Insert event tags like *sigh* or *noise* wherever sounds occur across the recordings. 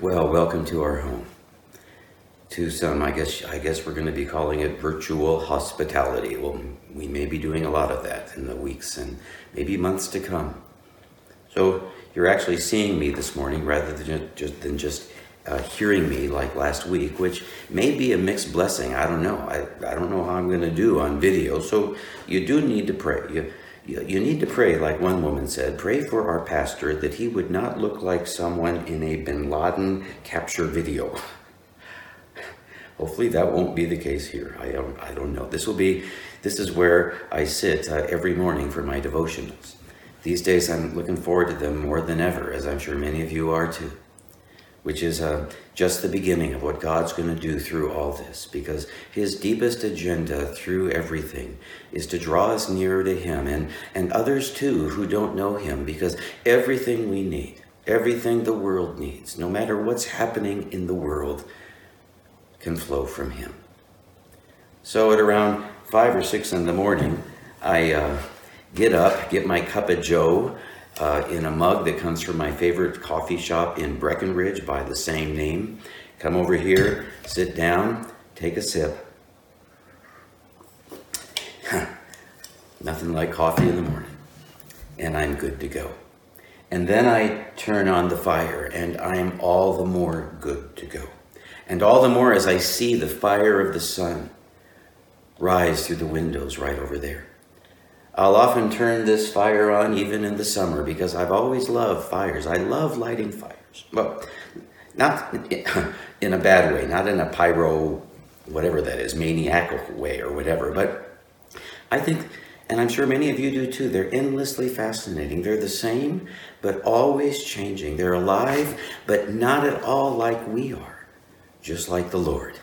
Well, welcome to our home. To some, I guess, I guess we're going to be calling it virtual hospitality. Well, we may be doing a lot of that in the weeks and maybe months to come. So you're actually seeing me this morning rather than just, than just uh, hearing me like last week, which may be a mixed blessing. I don't know. I, I don't know how I'm going to do on video. So you do need to pray. You, you need to pray, like one woman said, pray for our pastor that he would not look like someone in a bin Laden capture video. *laughs* Hopefully that won't be the case here. I don't, I don't know. This will be, this is where I sit uh, every morning for my devotionals. These days I'm looking forward to them more than ever, as I'm sure many of you are too which is uh, just the beginning of what God's going to do through all this, because his deepest agenda through everything is to draw us nearer to him and, and others too who don't know him, because everything we need, everything the world needs, no matter what's happening in the world, can flow from him. So at around five or six in the morning, I uh, get up, get my cup of joe, uh, in a mug that comes from my favorite coffee shop in Breckenridge by the same name. Come over here, sit down, take a sip. *laughs* Nothing like coffee in the morning. And I'm good to go. And then I turn on the fire, and I'm all the more good to go. And all the more as I see the fire of the sun rise through the windows right over there. I'll often turn this fire on even in the summer because I've always loved fires. I love lighting fires. Well, not in a bad way, not in a pyro, whatever that is, maniacal way or whatever, but I think, and I'm sure many of you do too, they're endlessly fascinating. They're the same, but always changing. They're alive, but not at all like we are, just like the Lord.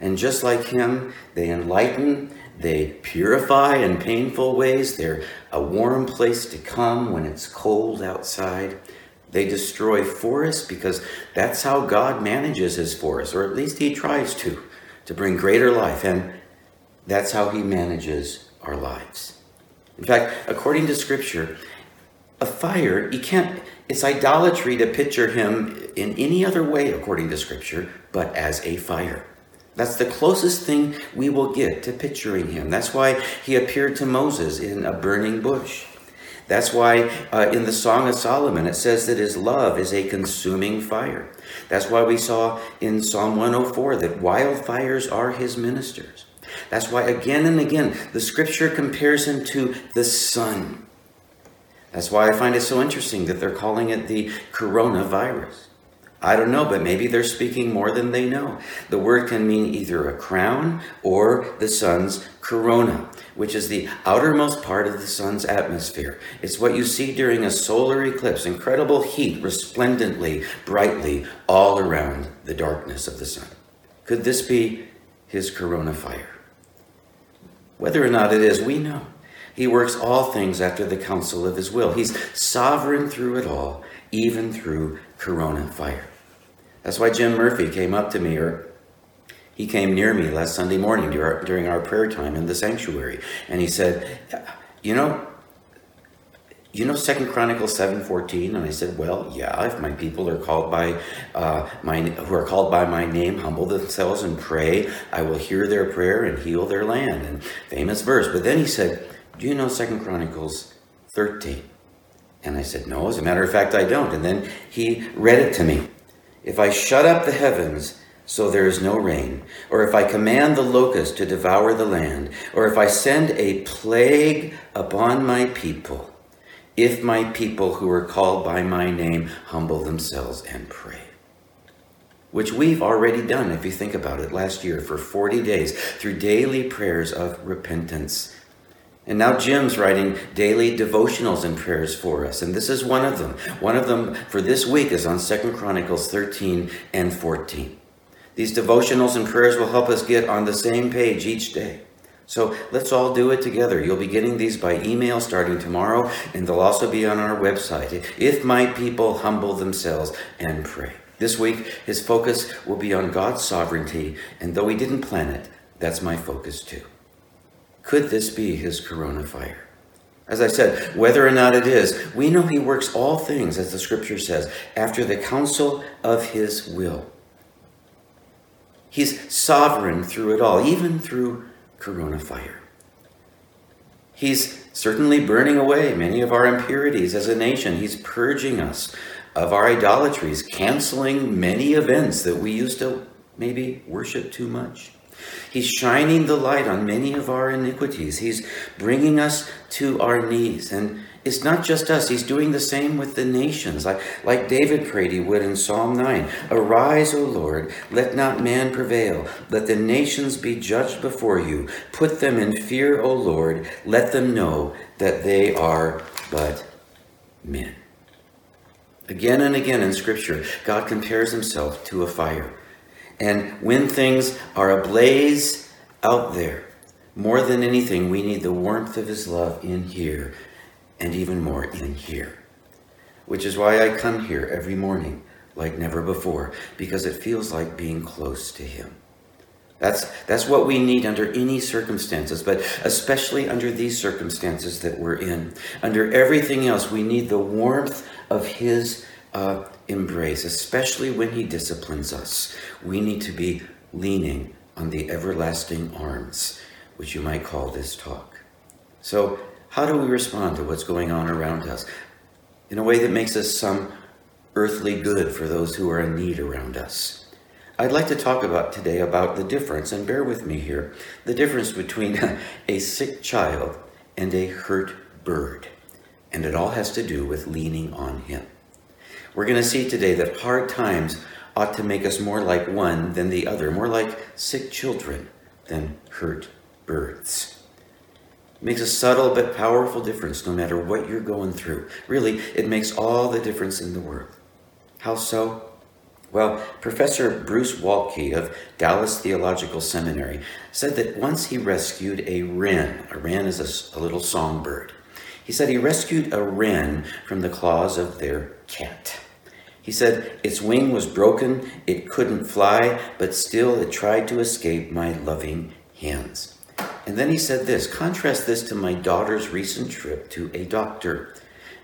And just like Him, they enlighten they purify in painful ways. They're a warm place to come when it's cold outside. They destroy forests because that's how God manages his forests, or at least he tries to, to bring greater life. And that's how he manages our lives. In fact, according to scripture, a fire, you can't, it's idolatry to picture him in any other way, according to scripture, but as a fire. That's the closest thing we will get to picturing him. That's why he appeared to Moses in a burning bush. That's why uh, in the Song of Solomon it says that his love is a consuming fire. That's why we saw in Psalm 104 that wildfires are his ministers. That's why again and again the scripture compares him to the sun. That's why I find it so interesting that they're calling it the coronavirus. I don't know, but maybe they're speaking more than they know. The word can mean either a crown or the sun's corona, which is the outermost part of the sun's atmosphere. It's what you see during a solar eclipse incredible heat, resplendently, brightly, all around the darkness of the sun. Could this be his corona fire? Whether or not it is, we know. He works all things after the counsel of his will. He's sovereign through it all, even through corona fire. That's why Jim Murphy came up to me, or he came near me last Sunday morning during our prayer time in the sanctuary, and he said, "You know, you know Second Chronicles seven fourteen, and I said, "Well, yeah. If my people are called by uh, my who are called by my name, humble themselves and pray, I will hear their prayer and heal their land." And famous verse. But then he said, "Do you know Second Chronicles 13? And I said, "No. As a matter of fact, I don't." And then he read it to me. If I shut up the heavens so there is no rain, or if I command the locust to devour the land, or if I send a plague upon my people, if my people who are called by my name humble themselves and pray. Which we've already done, if you think about it, last year for 40 days through daily prayers of repentance and now Jim's writing daily devotionals and prayers for us. And this is one of them. One of them for this week is on Second Chronicles 13 and 14. These devotionals and prayers will help us get on the same page each day. So let's all do it together. You'll be getting these by email starting tomorrow, and they'll also be on our website. If my people humble themselves and pray. This week, his focus will be on God's sovereignty, and though he didn't plan it, that's my focus too. Could this be his corona fire? As I said, whether or not it is, we know he works all things, as the scripture says, after the counsel of his will. He's sovereign through it all, even through corona fire. He's certainly burning away many of our impurities as a nation. He's purging us of our idolatries, canceling many events that we used to maybe worship too much. He's shining the light on many of our iniquities. He's bringing us to our knees. And it's not just us, he's doing the same with the nations, like, like David prayed he would in Psalm 9 Arise, O Lord, let not man prevail. Let the nations be judged before you. Put them in fear, O Lord. Let them know that they are but men. Again and again in Scripture, God compares himself to a fire. And when things are ablaze out there, more than anything, we need the warmth of his love in here and even more in here. Which is why I come here every morning like never before, because it feels like being close to him. That's, that's what we need under any circumstances, but especially under these circumstances that we're in. Under everything else, we need the warmth of his uh, embrace, especially when He disciplines us. We need to be leaning on the everlasting arms, which you might call this talk. So, how do we respond to what's going on around us in a way that makes us some earthly good for those who are in need around us? I'd like to talk about today about the difference, and bear with me here, the difference between *laughs* a sick child and a hurt bird. And it all has to do with leaning on Him. We're going to see today that hard times ought to make us more like one than the other, more like sick children than hurt birds. It makes a subtle but powerful difference no matter what you're going through. Really, it makes all the difference in the world. How so? Well, Professor Bruce Waltke of Dallas Theological Seminary said that once he rescued a wren. A wren is a, a little songbird. He said he rescued a wren from the claws of their cat. He said, Its wing was broken, it couldn't fly, but still it tried to escape my loving hands. And then he said this contrast this to my daughter's recent trip to a doctor.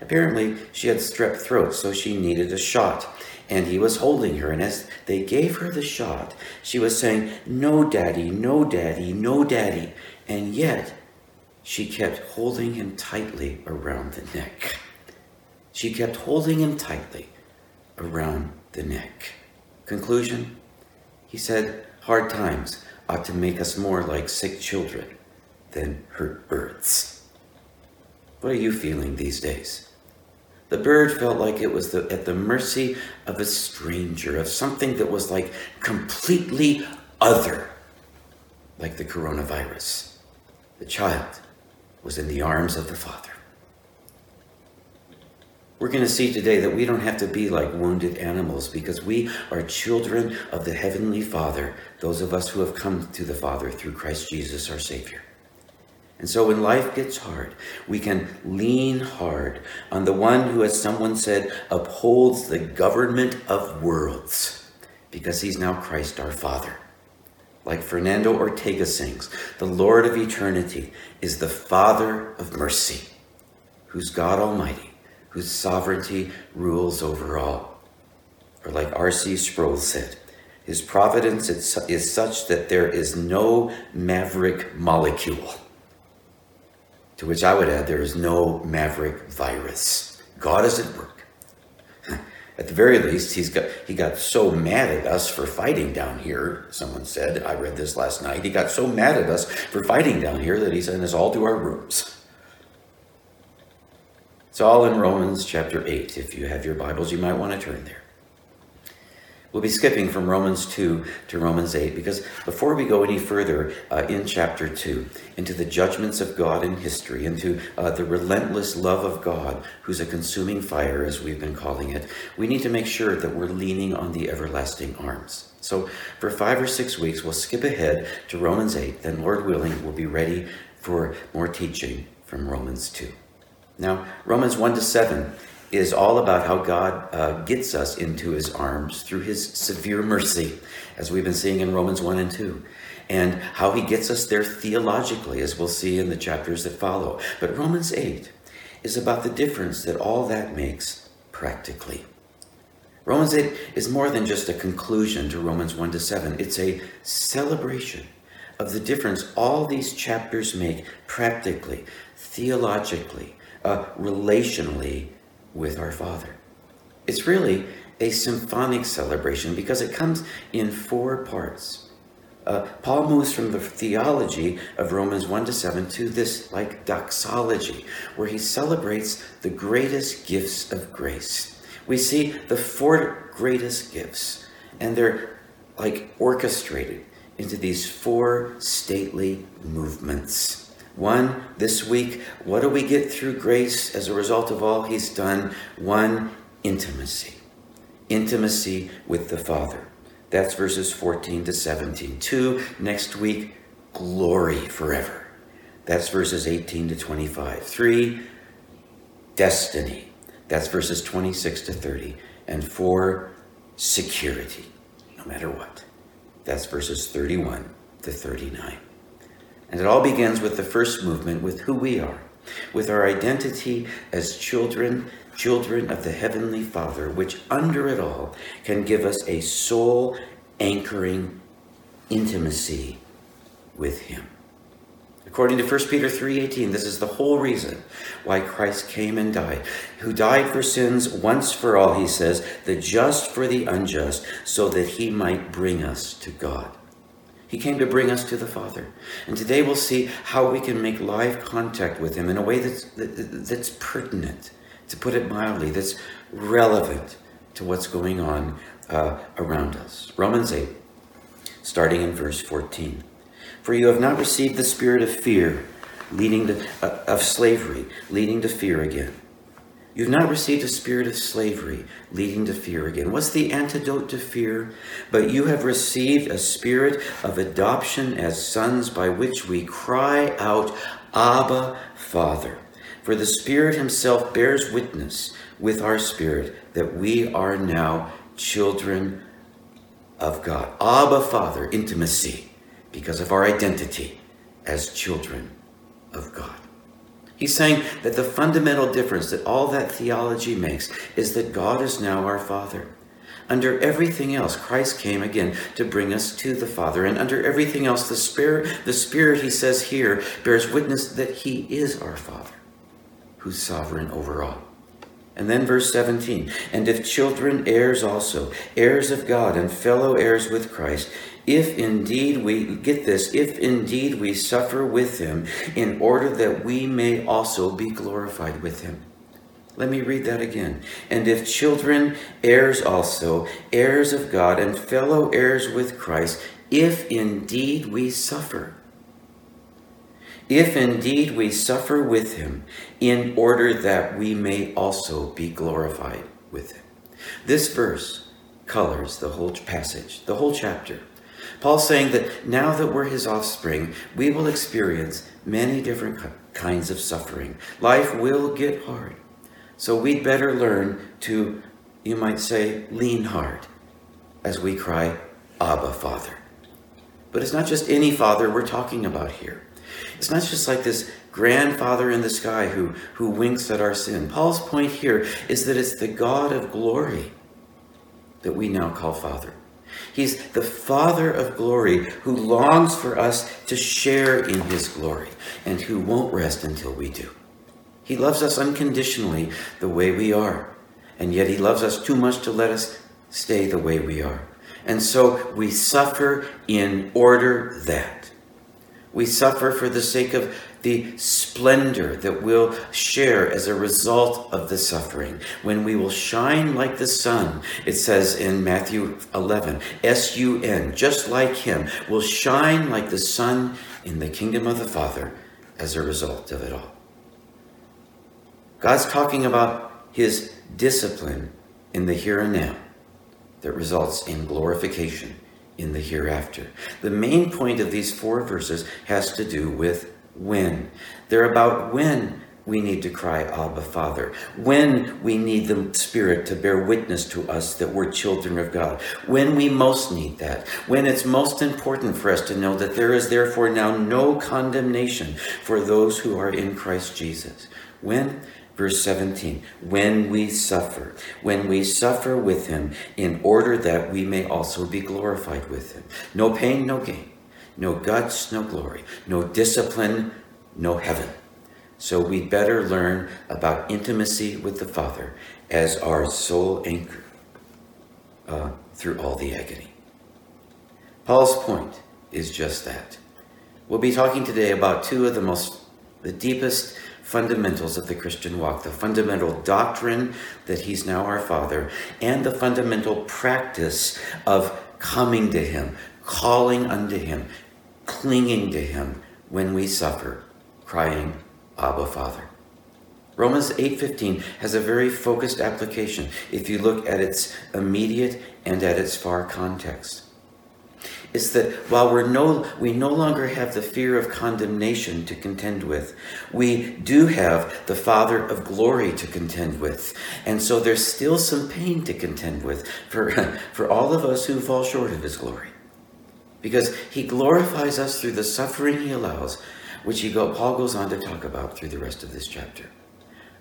Apparently, she had strep throat, so she needed a shot. And he was holding her, and as they gave her the shot, she was saying, No, daddy, no, daddy, no, daddy. And yet, she kept holding him tightly around the neck. She kept holding him tightly around the neck. Conclusion? He said, hard times ought to make us more like sick children than hurt birds. What are you feeling these days? The bird felt like it was the, at the mercy of a stranger, of something that was like completely other, like the coronavirus. The child was in the arms of the Father. We're going to see today that we don't have to be like wounded animals because we are children of the Heavenly Father, those of us who have come to the Father through Christ Jesus our Savior. And so when life gets hard, we can lean hard on the one who, as someone said, upholds the government of worlds because he's now Christ our Father. Like Fernando Ortega sings, the Lord of eternity is the Father of mercy, who's God Almighty whose sovereignty rules over all. Or like R.C. Sproul said, his providence is such that there is no maverick molecule. To which I would add, there is no maverick virus. God is at work. *laughs* At the very least, he's got, he got so mad at us for fighting down here, someone said. I read this last night. He got so mad at us for fighting down here that he sent us all to our rooms. It's all in Romans chapter 8. If you have your Bibles, you might want to turn there. We'll be skipping from Romans 2 to Romans 8 because before we go any further uh, in chapter 2 into the judgments of God in history, into uh, the relentless love of God, who's a consuming fire, as we've been calling it, we need to make sure that we're leaning on the everlasting arms. So for five or six weeks, we'll skip ahead to Romans 8. Then, Lord willing, we'll be ready for more teaching from Romans 2. Now, Romans 1 to 7 is all about how God uh, gets us into his arms through his severe mercy, as we've been seeing in Romans 1 and 2, and how he gets us there theologically, as we'll see in the chapters that follow. But Romans 8 is about the difference that all that makes practically. Romans 8 is more than just a conclusion to Romans 1 to 7, it's a celebration of the difference all these chapters make practically, theologically, uh, relationally with our Father. It's really a symphonic celebration because it comes in four parts. Uh, Paul moves from the theology of Romans 1 to 7 to this like doxology, where he celebrates the greatest gifts of grace. We see the four greatest gifts, and they're like orchestrated into these four stately movements. One, this week, what do we get through grace as a result of all he's done? One, intimacy. Intimacy with the Father. That's verses 14 to 17. Two, next week, glory forever. That's verses 18 to 25. Three, destiny. That's verses 26 to 30. And four, security, no matter what. That's verses 31 to 39. And it all begins with the first movement, with who we are, with our identity as children, children of the Heavenly Father, which under it all can give us a soul anchoring intimacy with Him. According to 1 Peter 3:18, this is the whole reason why Christ came and died, who died for sins once for all, he says, the just for the unjust, so that he might bring us to God. He came to bring us to the Father. And today we'll see how we can make live contact with him in a way that's that's pertinent, to put it mildly, that's relevant to what's going on uh, around us. Romans 8, starting in verse 14. For you have not received the spirit of fear, leading to, uh, of slavery, leading to fear again. You've not received a spirit of slavery, leading to fear again. What's the antidote to fear? But you have received a spirit of adoption as sons by which we cry out, Abba, Father. For the Spirit Himself bears witness with our spirit that we are now children of God. Abba, Father, intimacy because of our identity as children of God. He's saying that the fundamental difference that all that theology makes is that God is now our Father. Under everything else, Christ came again to bring us to the Father. And under everything else, the Spirit, the Spirit, he says here, bears witness that he is our Father, who's sovereign over all. And then verse 17, and if children, heirs also, heirs of God and fellow heirs with Christ, if indeed we, get this, if indeed we suffer with him, in order that we may also be glorified with him. Let me read that again. And if children, heirs also, heirs of God, and fellow heirs with Christ, if indeed we suffer, if indeed we suffer with him, in order that we may also be glorified with him. This verse colors the whole passage, the whole chapter. Paul's saying that now that we're his offspring, we will experience many different kinds of suffering. Life will get hard. So we'd better learn to, you might say, lean hard as we cry, Abba, Father. But it's not just any father we're talking about here. It's not just like this grandfather in the sky who, who winks at our sin. Paul's point here is that it's the God of glory that we now call Father. He's the Father of glory who longs for us to share in his glory and who won't rest until we do. He loves us unconditionally the way we are, and yet he loves us too much to let us stay the way we are. And so we suffer in order that. We suffer for the sake of the splendor that we'll share as a result of the suffering. When we will shine like the sun, it says in Matthew 11, S U N, just like him, will shine like the sun in the kingdom of the Father as a result of it all. God's talking about his discipline in the here and now that results in glorification in the hereafter. The main point of these four verses has to do with when. They're about when we need to cry, Abba, Father. When we need the Spirit to bear witness to us that we're children of God. When we most need that. When it's most important for us to know that there is therefore now no condemnation for those who are in Christ Jesus. When? Verse 17, when we suffer, when we suffer with him, in order that we may also be glorified with him. No pain, no gain. No guts, no glory. No discipline, no heaven. So we better learn about intimacy with the Father as our sole anchor uh, through all the agony. Paul's point is just that. We'll be talking today about two of the most, the deepest fundamentals of the Christian walk the fundamental doctrine that He's now our Father, and the fundamental practice of coming to Him, calling unto Him, clinging to Him when we suffer, crying, Abba Father. Romans 8:15 has a very focused application if you look at its immediate and at its far context. It's that while we're no, we no longer have the fear of condemnation to contend with, we do have the Father of glory to contend with. And so there's still some pain to contend with for, *laughs* for all of us who fall short of his glory. Because he glorifies us through the suffering he allows which he go, Paul goes on to talk about through the rest of this chapter.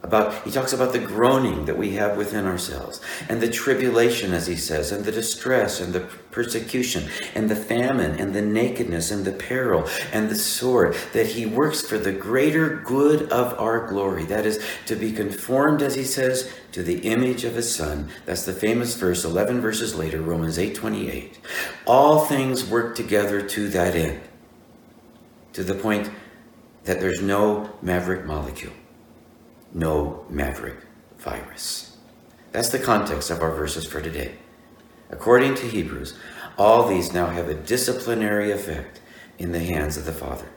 About he talks about the groaning that we have within ourselves, and the tribulation, as he says, and the distress, and the persecution, and the famine, and the nakedness, and the peril, and the sword, that he works for the greater good of our glory. That is to be conformed, as he says, to the image of his son. That's the famous verse, 11 verses later, Romans 8:28. All things work together to that end. To the point that there's no maverick molecule, no maverick virus. That's the context of our verses for today. According to Hebrews, all these now have a disciplinary effect in the hands of the Father.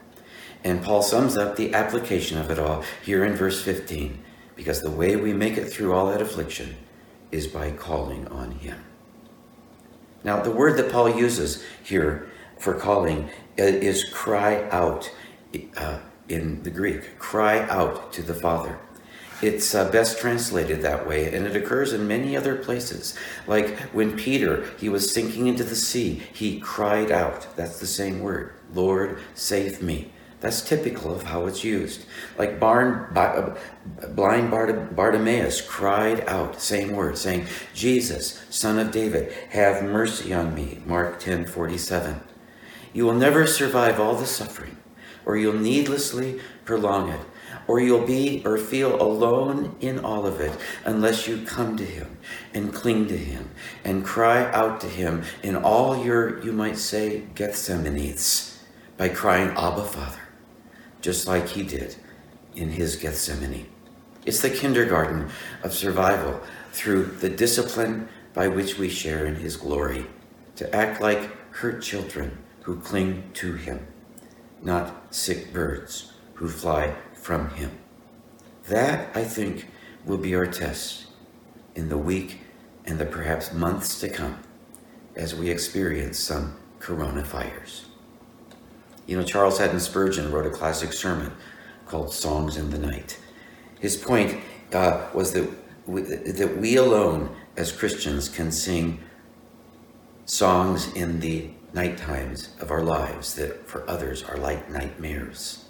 And Paul sums up the application of it all here in verse 15, because the way we make it through all that affliction is by calling on Him. Now, the word that Paul uses here for calling is cry out. Uh, in the Greek. Cry out to the Father. It's uh, best translated that way, and it occurs in many other places. Like when Peter, he was sinking into the sea, he cried out. That's the same word. Lord, save me. That's typical of how it's used. Like Barn, uh, blind Bartimaeus cried out, same word, saying, Jesus, son of David, have mercy on me. Mark 10, 47. You will never survive all the suffering or you'll needlessly prolong it, or you'll be or feel alone in all of it unless you come to Him and cling to Him and cry out to Him in all your, you might say, Gethsemane's by crying, Abba, Father, just like He did in His Gethsemane. It's the kindergarten of survival through the discipline by which we share in His glory, to act like hurt children who cling to Him not sick birds who fly from him. That, I think, will be our test in the week and the perhaps months to come as we experience some corona fires. You know, Charles Haddon Spurgeon wrote a classic sermon called Songs in the Night. His point uh, was that we, that we alone as Christians can sing songs in the night times of our lives that for others are like nightmares.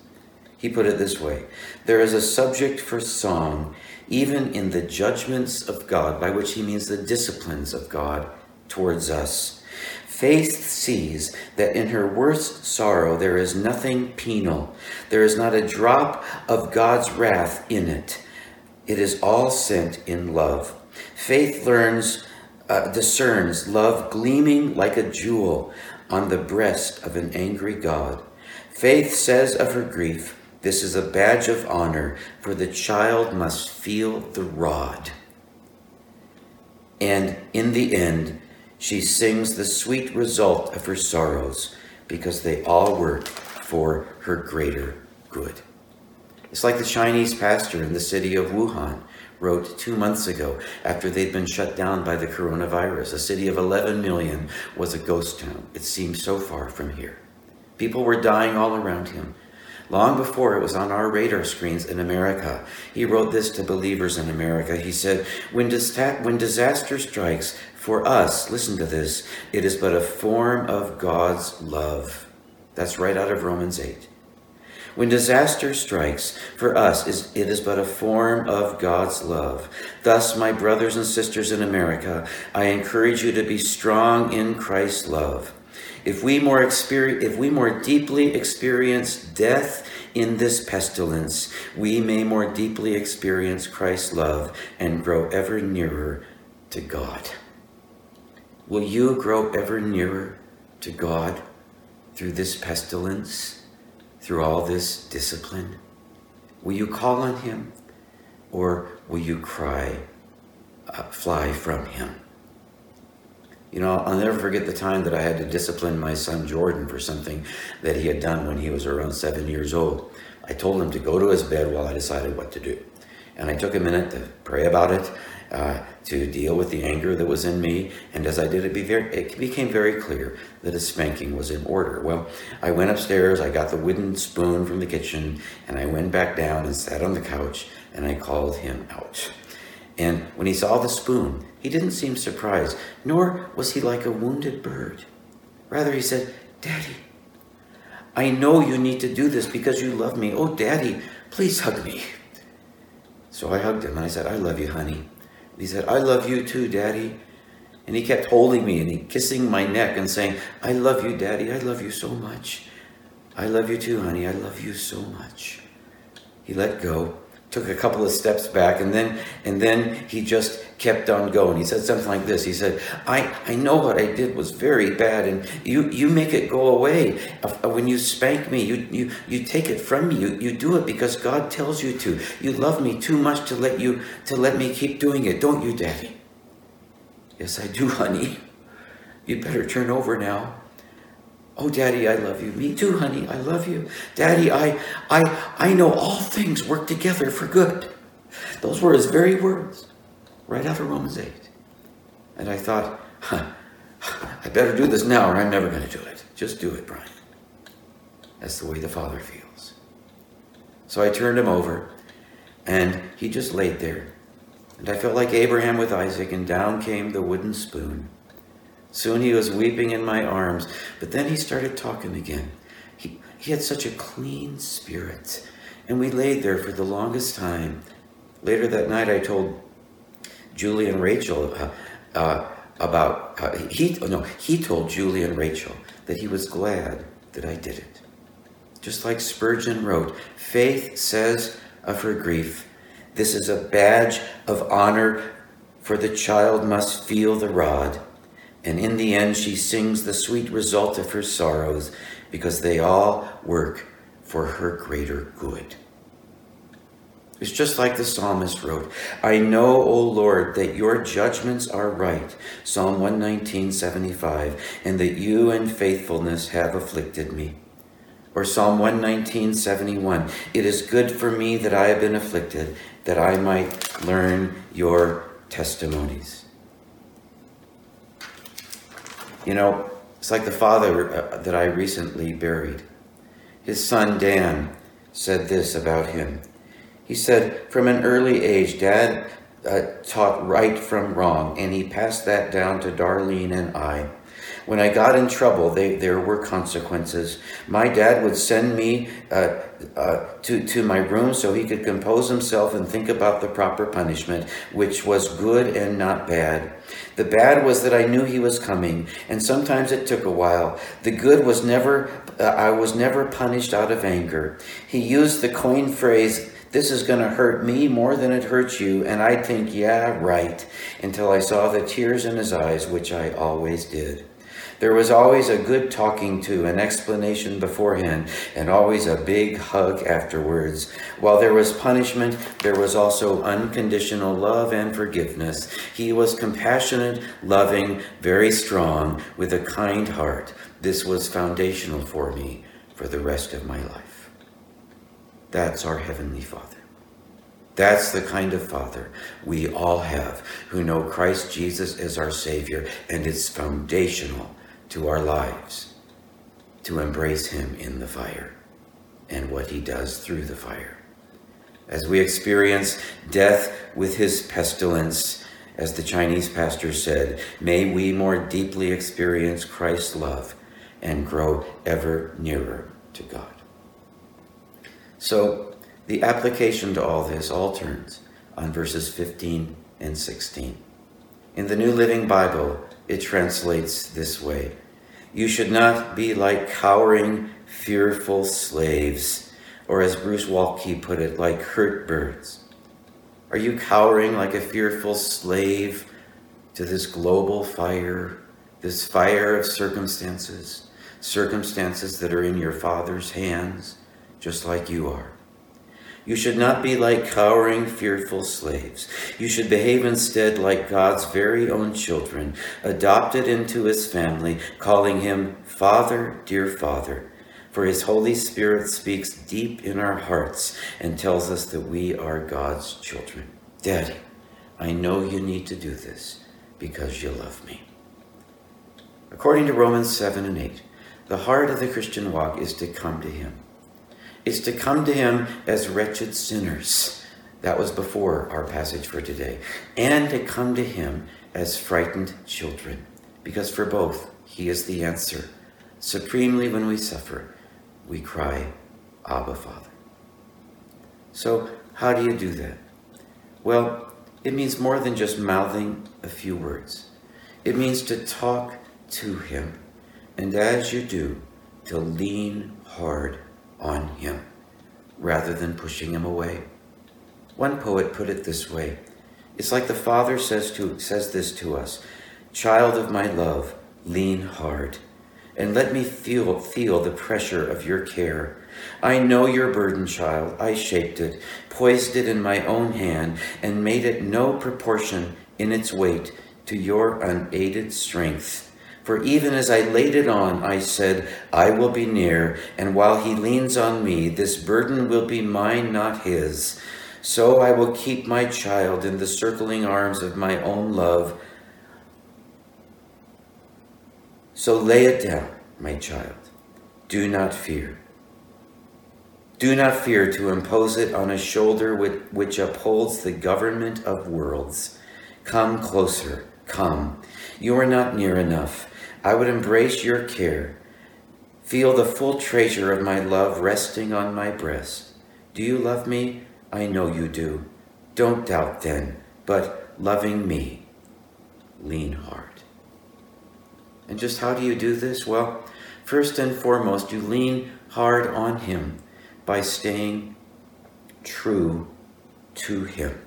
He put it this way There is a subject for song even in the judgments of God, by which he means the disciplines of God towards us. Faith sees that in her worst sorrow there is nothing penal, there is not a drop of God's wrath in it. It is all sent in love. Faith learns, uh, discerns love gleaming like a jewel, on the breast of an angry God. Faith says of her grief, This is a badge of honor, for the child must feel the rod. And in the end, she sings the sweet result of her sorrows, because they all work for her greater good. It's like the Chinese pastor in the city of Wuhan wrote two months ago after they'd been shut down by the coronavirus. A city of 11 million was a ghost town. It seemed so far from here. People were dying all around him. Long before it was on our radar screens in America. He wrote this to believers in America. He said, when, when disaster strikes, for us, listen to this, it is but a form of God's love. That's right out of Romans 8. When disaster strikes, for us it is but a form of God's love. Thus, my brothers and sisters in America, I encourage you to be strong in Christ's love. If we more experience, if we more deeply experience death in this pestilence, we may more deeply experience Christ's love and grow ever nearer to God. Will you grow ever nearer to God through this pestilence? through all this discipline? Will you call on him or will you cry, uh, fly from him? You know, I'll never forget the time that I had to discipline my son Jordan for something that he had done when he was around seven years old. I told him to go to his bed while I decided what to do. And I took a minute to pray about it uh, to deal with the anger that was in me. And as I did, it, be very, it became very clear that a spanking was in order. Well, I went upstairs, I got the wooden spoon from the kitchen, and I went back down and sat on the couch, and I called him out. And when he saw the spoon, he didn't seem surprised, nor was he like a wounded bird. Rather, he said, Daddy, I know you need to do this because you love me. Oh, Daddy, please hug me. So I hugged him and I said, I love you, honey. He said, I love you too, Daddy. And he kept holding me and he kissing my neck and saying, I love you, Daddy. I love you so much. I love you too, honey. I love you so much. He let go took a couple of steps back and then and then he just kept on going. He said something like this. He said i i know what i did was very bad and you you make it go away. When you spank me you you you take it from me. You you do it because god tells you to. You love me too much to let you to let me keep doing it. Don't you daddy? Yes i do honey. You better turn over now Oh, Daddy, I love you. Me too, honey. I love you. Daddy, I, I, I know all things work together for good. Those were his very words, right out of Romans 8. And I thought, huh, I better do this now or I'm never going to do it. Just do it, Brian. That's the way the Father feels. So I turned him over, and he just laid there. And I felt like Abraham with Isaac, and down came the wooden spoon. Soon he was weeping in my arms, but then he started talking again. He, he had such a clean spirit, and we laid there for the longest time. Later that night, I told Julie and Rachel uh, uh, about, uh, he, no, he told Julie and Rachel that he was glad that I did it. Just like Spurgeon wrote, faith says of her grief, this is a badge of honor, for the child must feel the rod and in the end, she sings the sweet result of her sorrows because they all work for her greater good. It's just like the psalmist wrote, I know, O Lord, that your judgments are right, Psalm 119, 75, and that you in faithfulness have afflicted me. Or Psalm 119, 71, it is good for me that I have been afflicted, that I might learn your testimonies. You know, it's like the father uh, that I recently buried. His son Dan said this about him. He said, from an early age, Dad uh, taught right from wrong, and he passed that down to Darlene and I. When I got in trouble, they, there were consequences. My dad would send me uh, uh, to, to my room so he could compose himself and think about the proper punishment, which was good and not bad. The bad was that I knew he was coming, and sometimes it took a while. The good was never, uh, I was never punished out of anger. He used the coin phrase, this is going to hurt me more than it hurts you. And I'd think, yeah, right, until I saw the tears in his eyes, which I always did. There was always a good talking to, an explanation beforehand, and always a big hug afterwards. While there was punishment, there was also unconditional love and forgiveness. He was compassionate, loving, very strong, with a kind heart. This was foundational for me for the rest of my life. That's our Heavenly Father. That's the kind of Father we all have who know Christ Jesus as our Savior, and it's foundational to our lives to embrace him in the fire. and what he does through the fire. As we experience death with his pestilence, as the Chinese pastor said, may we more deeply experience Christ's love and grow ever nearer to God. So, the application to all this all turns on verses 15 and 16. In the New Living Bible, it translates this way You should not be like cowering, fearful slaves, or as Bruce Waltke put it, like hurt birds. Are you cowering like a fearful slave to this global fire, this fire of circumstances, circumstances that are in your Father's hands, just like you are? You should not be like cowering, fearful slaves. You should behave instead like God's very own children, adopted into his family, calling him Father, dear Father. For his Holy Spirit speaks deep in our hearts and tells us that we are God's children. Daddy, I know you need to do this because you love me. According to Romans 7 and 8, the heart of the Christian walk is to come to him is to come to him as wretched sinners. That was before our passage for today. And to come to him as frightened children. Because for both, he is the answer. Supremely, when we suffer, we cry, Abba, Father. So, how do you do that? Well, it means more than just mouthing a few words. It means to talk to him. And as you do, to lean hard on him rather than pushing him away. One poet put it this way It's like the Father says, to, says this to us Child of my love, lean hard, and let me feel, feel the pressure of your care. I know your burden, child. I shaped it, poised it in my own hand, and made it no proportion in its weight to your unaided strength. For even as I laid it on, I said, I will be near, and while he leans on me, this burden will be mine, not his. So I will keep my child in the circling arms of my own love. So lay it down, my child. Do not fear. Do not fear to impose it on a shoulder which upholds the government of worlds. Come closer, come. You are not near enough. I would embrace your care. Feel the full treasure of my love resting on my breast. Do you love me? I know you do. Don't doubt then, but loving me, lean hard. And just how do you do this? Well, first and foremost, you lean hard on Him by staying true to Him.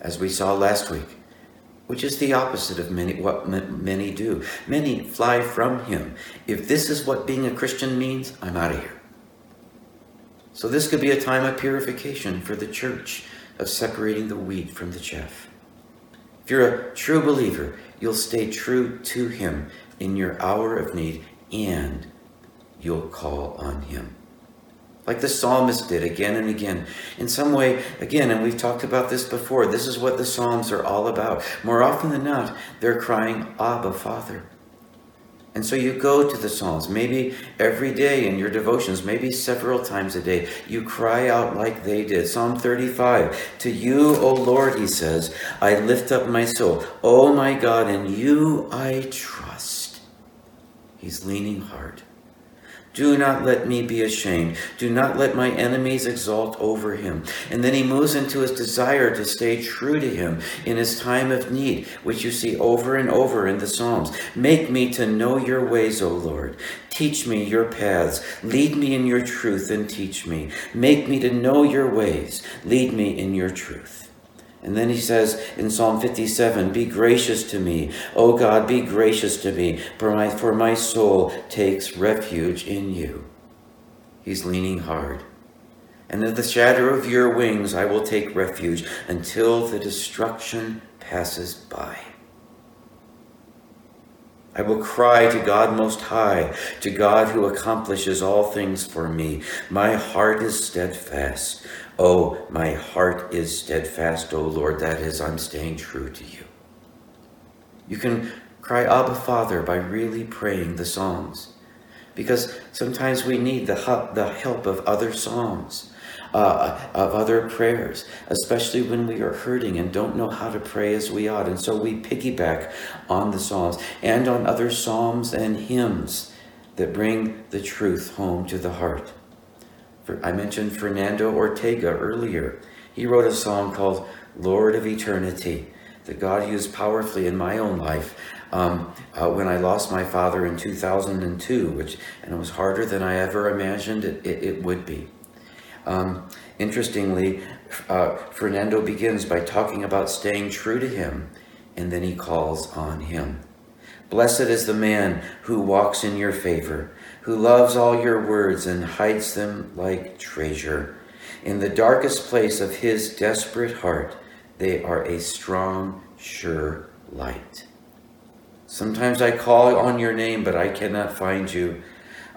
As we saw last week, which is the opposite of many, what many do. Many fly from him. If this is what being a Christian means, I'm out of here. So this could be a time of purification for the church, of separating the wheat from the chaff. If you're a true believer, you'll stay true to him in your hour of need and you'll call on him like the psalmist did again and again. In some way, again, and we've talked about this before, this is what the Psalms are all about. More often than not, they're crying, Abba, Father. And so you go to the Psalms, maybe every day in your devotions, maybe several times a day. You cry out like they did. Psalm 35 To you, O Lord, he says, I lift up my soul. O my God, in you I trust. He's leaning hard. Do not let me be ashamed. Do not let my enemies exalt over him. And then he moves into his desire to stay true to him in his time of need, which you see over and over in the Psalms. Make me to know your ways, O Lord. Teach me your paths. Lead me in your truth and teach me. Make me to know your ways. Lead me in your truth. And then he says in Psalm 57, Be gracious to me, O God, be gracious to me, for my, for my soul takes refuge in you. He's leaning hard. And in the shadow of your wings I will take refuge until the destruction passes by. I will cry to God Most High, to God who accomplishes all things for me. My heart is steadfast. Oh, my heart is steadfast, O Lord. That is, I'm staying true to you. You can cry Abba Father by really praying the Psalms. because sometimes we need the help, the help of other psalms, uh, of other prayers, especially when we are hurting and don't know how to pray as we ought. And so we piggyback on the psalms and on other psalms and hymns that bring the truth home to the heart. I mentioned Fernando Ortega earlier. He wrote a song called Lord of Eternity that God used powerfully in my own life um, uh, when I lost my father in 2002, which and it was harder than I ever imagined it, it, it would be. Um, interestingly, uh, Fernando begins by talking about staying true to him, and then he calls on him. Blessed is the man who walks in your favor, who loves all your words and hides them like treasure. In the darkest place of his desperate heart, they are a strong, sure light. Sometimes I call on your name, but I cannot find you.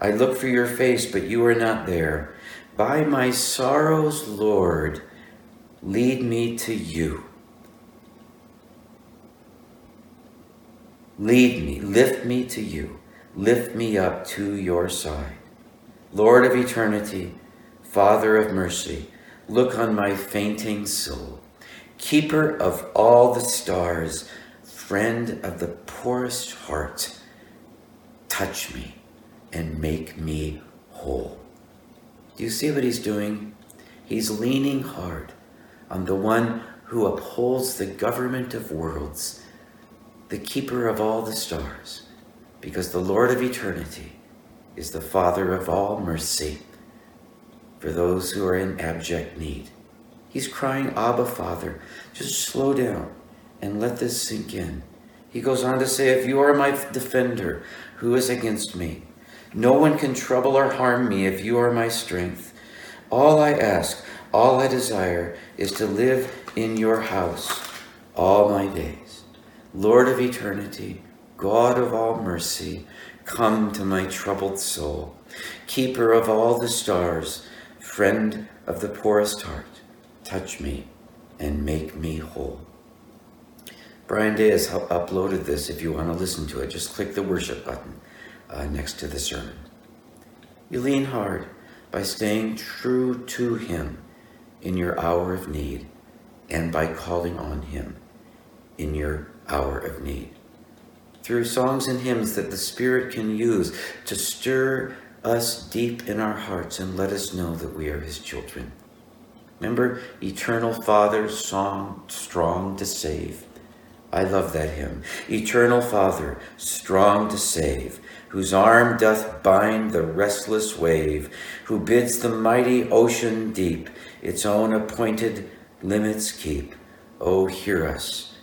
I look for your face, but you are not there. By my sorrows, Lord, lead me to you. Lead me, lift me to you, lift me up to your side. Lord of eternity, Father of mercy, look on my fainting soul. Keeper of all the stars, friend of the poorest heart, touch me and make me whole. Do you see what he's doing? He's leaning hard on the one who upholds the government of worlds, the keeper of all the stars, because the Lord of eternity is the Father of all mercy for those who are in abject need. He's crying, Abba, Father. Just slow down and let this sink in. He goes on to say, If you are my defender, who is against me? No one can trouble or harm me if you are my strength. All I ask, all I desire, is to live in your house all my days. Lord of eternity, God of all mercy, come to my troubled soul. Keeper of all the stars, friend of the poorest heart, touch me and make me whole. Brian Day has uploaded this. If you want to listen to it, just click the worship button uh, next to the sermon. You lean hard by staying true to Him in your hour of need and by calling on Him in your hour of need. Through songs and hymns that the Spirit can use to stir us deep in our hearts and let us know that we are His children. Remember, Eternal Father, song strong to save. I love that hymn. Eternal Father, strong to save whose arm doth bind the restless wave, who bids the mighty ocean deep its own appointed limits keep. Oh, hear us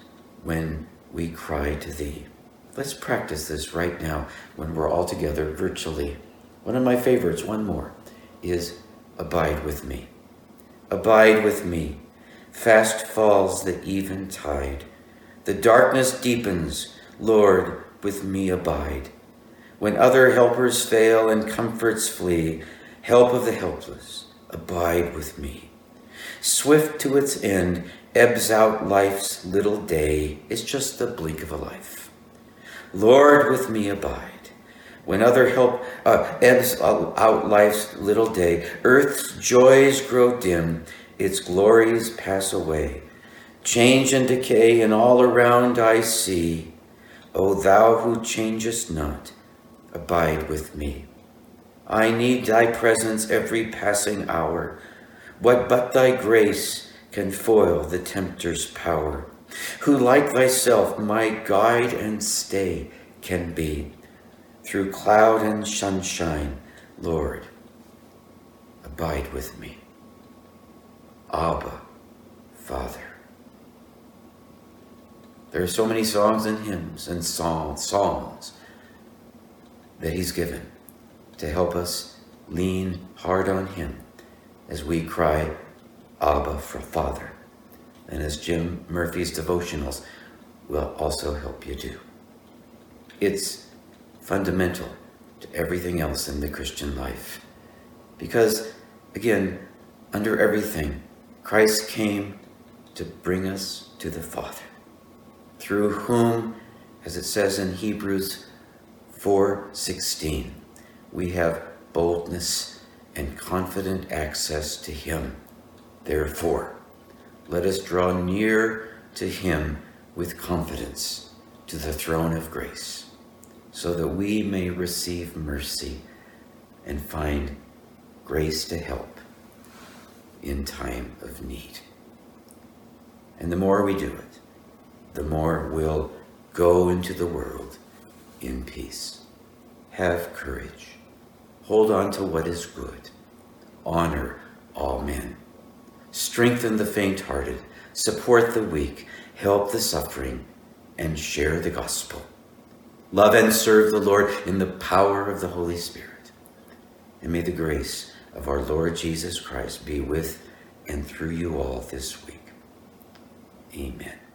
when we cry to thee. Let's practice this right now when we're all together virtually. One of my favorites, one more, is Abide with me. Abide with me. Fast falls the even tide. The darkness deepens. Lord, with me abide. When other helpers fail and comforts flee, help of the helpless, abide with me. Swift to its end, ebbs out life's little day, is just the blink of a life. Lord, with me abide. When other help uh, ebbs out life's little day, earth's joys grow dim, its glories pass away. Change and decay, and all around I see. O thou who changest not, abide with me. I need thy presence every passing hour. What but thy grace can foil the tempter's power? Who like thyself my guide and stay can be? Through cloud and sunshine, Lord, abide with me. Abba, Father. There are so many songs and hymns and psalms, psalms that He's given to help us lean hard on Him as we cry, Abba for Father. And as Jim Murphy's devotionals will also help you do. It's fundamental to everything else in the Christian life. Because, again, under everything, Christ came to bring us to the Father, through whom, as it says in Hebrews 4:16. we have boldness and confident access to Him. Therefore, let us draw near to Him with confidence to the throne of grace, so that we may receive mercy and find grace to help in time of need. And the more we do it, the more we'll go into the world in peace. Have courage. Hold on to what is good. Honor all men. Strengthen the faint hearted. Support the weak. Help the suffering. And share the gospel. Love and serve the Lord in the power of the Holy Spirit. And may the grace of our Lord Jesus Christ be with and through you all this week. Amen.